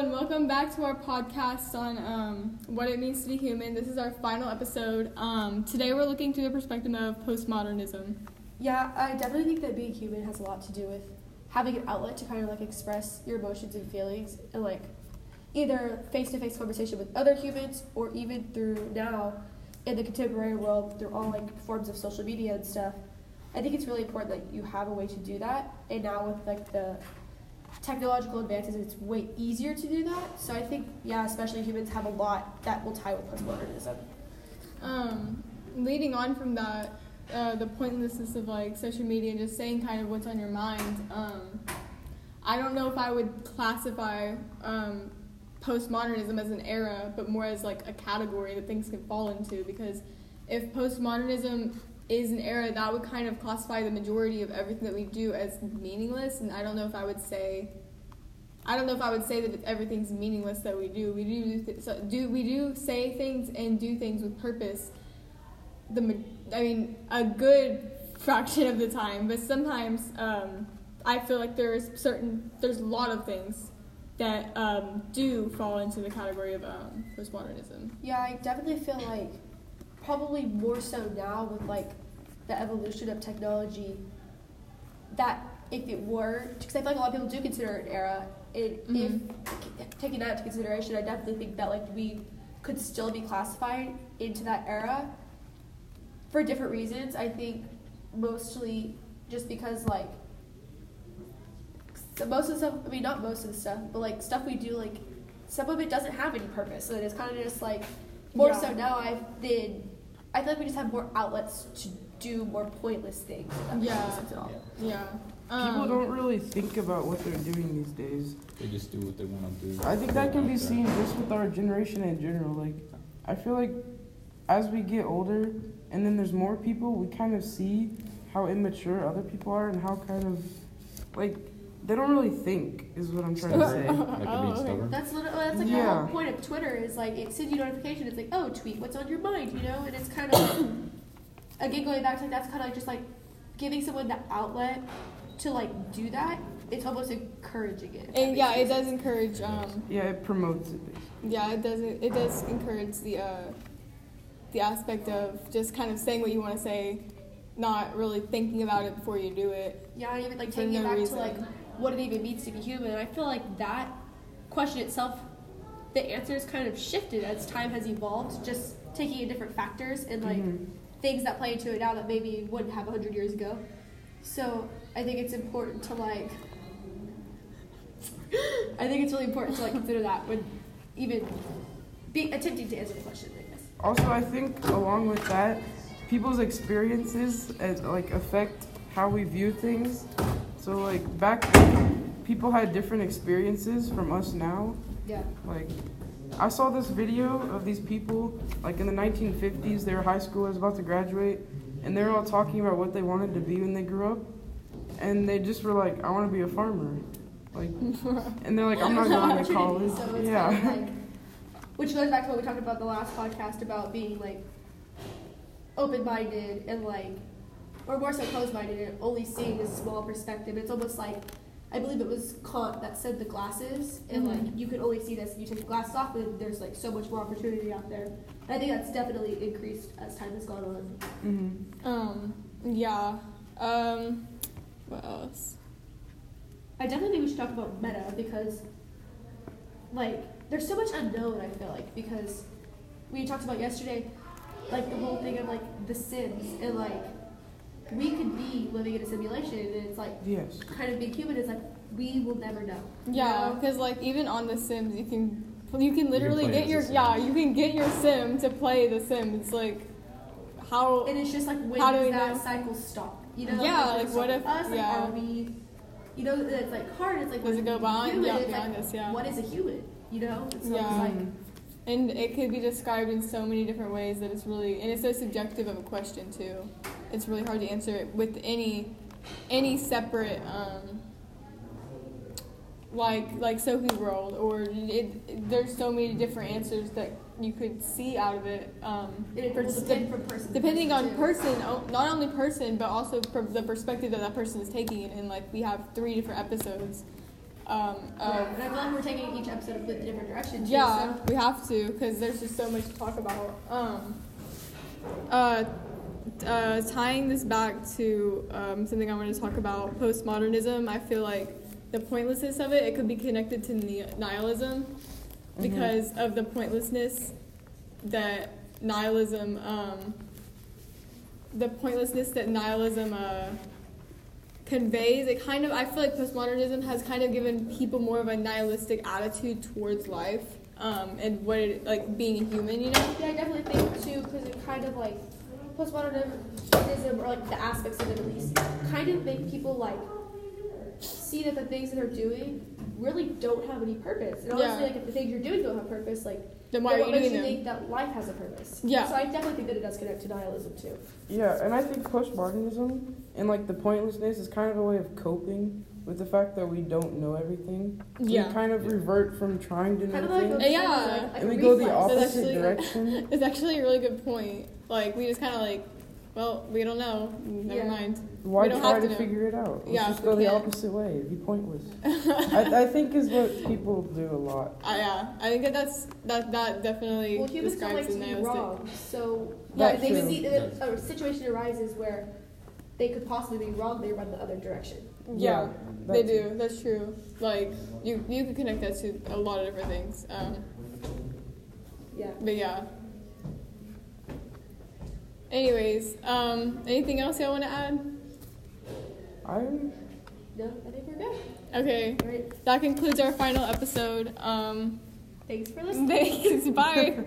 and welcome back to our podcast on um, what it means to be human. This is our final episode. Um, today we're looking through the perspective of postmodernism. Yeah, I definitely think that being human has a lot to do with having an outlet to kind of like express your emotions and feelings and like either face to face conversation with other humans or even through now in the contemporary world through all like forms of social media and stuff. I think it's really important that you have a way to do that. And now with like the technological advances, it's way easier to do that. So I think, yeah, especially humans have a lot that will tie with postmodernism. Um, leading on from that, uh, the pointlessness of like social media and just saying kind of what's on your mind. Um, I don't know if I would classify um, postmodernism as an era, but more as like a category that things can fall into. Because if postmodernism is an era, that would kind of classify the majority of everything that we do as meaningless. And I don't know if I would say. I don't know if I would say that everything's meaningless that we do. We do th- so do we do say things and do things with purpose. The I mean a good fraction of the time, but sometimes um, I feel like there's certain there's a lot of things that um, do fall into the category of um, postmodernism. Yeah, I definitely feel like probably more so now with like the evolution of technology that if it were because I feel like a lot of people do consider it an era. It, Mhm. If taking that into consideration, I definitely think that like we could still be classified into that era for different reasons. I think mostly just because like so most of the stuff. I mean, not most of the stuff, but like stuff we do, like some of it doesn't have any purpose. So it's kind of just like more Yeah. so now. I've been. I feel like we just have more outlets to do more pointless things. if Yeah. sense at all. Yeah. People Um, don't really think about what they're doing these days. They just do what they want to do. I think that can be seen just with our generation in general. Like, I feel like as we get older and then there's more people, we kind of see how immature other people are and how kind of, like, they don't really think, is what I'm trying to say. Like Oh, being okay. stubborn. That's literally that's like the whole point of Twitter is like it sends you notification. It's like oh tweet what's on your mind, you know, and it's kind of again going back to like that's kind of like just like giving someone the outlet to like do that. It's almost encouraging it. and yeah, any it does encourage. Um, Yeah, it promotes it. basically. yeah, it does. It does encourage the uh, the aspect of just kind of saying what you want to say, not really thinking about it before you do it. Yeah, even like For taking it back reason. to like what it even means to be human. And I feel like that question itself, the answer is kind of shifted as time has evolved. Just taking in different factors and like Mhm. things that play into it now that maybe wouldn't have hundred years ago. So I think it's important to like. I think it's really important to like consider that when even be attempting to answer the question. I guess. Also, I think along with that, people's experiences as, like affect how we view things. So like back then, people had different experiences from us now. Yeah. Like, I saw this video of these people, like in the 1950s, they were high schoolers about to graduate, and they were all talking about what they wanted to be when they grew up. And they just were like, I want to be a farmer. Like, and they're like, I'm not going to college. So it's Yeah. kind of like, which goes back to what we talked about the last podcast about being like open-minded and like, or more so closed-minded and only seeing this small perspective. It's almost like, I believe it was Kant that said the glasses, and like Mhm. you can only see this if you take the glasses off, but there's like so much more opportunity out there. And I think that's definitely increased as time has gone on. hmm Um. Yeah. Um. What else? I definitely think we should talk about meta because, like, there's so much unknown. I feel like because we talked about yesterday, like the whole thing of like The Sims and like we could be living in a simulation and it's like Yes. kind of being human is like we will never know. you Yeah, know? because like even on The Sims, you can you can literally play get your Sim. yeah you can get your sim to play The Sims. It's like how And it's just like when How does we that know? cycle stop? You know? Yeah, Does it like, what if- us? Like, yeah. are we? You know, it's like hard. It's like Does it go being behind- human? yeah, It's behind like, us, yeah. What is a human? You know? So Yeah. It's like, and it could be described in so many different ways that it's really and it's so subjective of a question too. It's really hard to answer it with any any separate um like like Sophie World or it, there's so many different answers that you could see out of it. Um, it depend from person. depending on person, o- not only person, but also the perspective that that person is taking it. And like we have three different episodes Um, Yeah, and I feel like we're taking each episode a different direction. Too, yeah, so- we have to because there's just so much to talk about. Um, uh, uh, tying this back to um, something I want to talk about, postmodernism. I feel like the pointlessness of it. It could be connected to ni- nihilism because of the pointlessness that nihilism. Um, the pointlessness that nihilism uh, conveys. It kind of. I feel like postmodernism has kind of given people more of a nihilistic attitude towards life. Um, and what it like being a human, you know. Yeah, I definitely think too, because it kind of like postmodernism, or like the aspects of it at least, kind of make people like see that the things that they're doing really don't have any purpose. And honestly, Yeah. like if the things you're doing don't have purpose, like Then why then what you makes you them? think that life has a purpose? Yeah. So I definitely think that it does connect to nihilism too. Yeah, and I think postmodernism and like the pointlessness is kind of a way of coping with the fact that we don't know everything. Yeah. We kind of revert from trying to know Kind of like things, Yeah. like, like and a we go the opposite actually- direction. It's actually a really good point. Like we just kind of like, well, we don't know. Never Yeah. mind. Why don't try have to, to figure it out? Let's Yeah, just go the can't. opposite way. It'd be pointless. I, I think is what people do a lot. Uh, yeah, I think that that's that that definitely Well, humans don't like describes to the be nihilistic. wrong, so Yeah, yeah, they true. see if a situation arises where they could possibly be wrong, they run the other direction. Yeah, Yeah, they that's- do. That's true. Like you you could connect that to a lot of different things. Um, Yeah. but yeah. Anyways, um, anything else y'all want to add? I'm No, I think we're good. Okay, All right. that concludes our final episode. Um, Thanks for listening. thanks. Bye.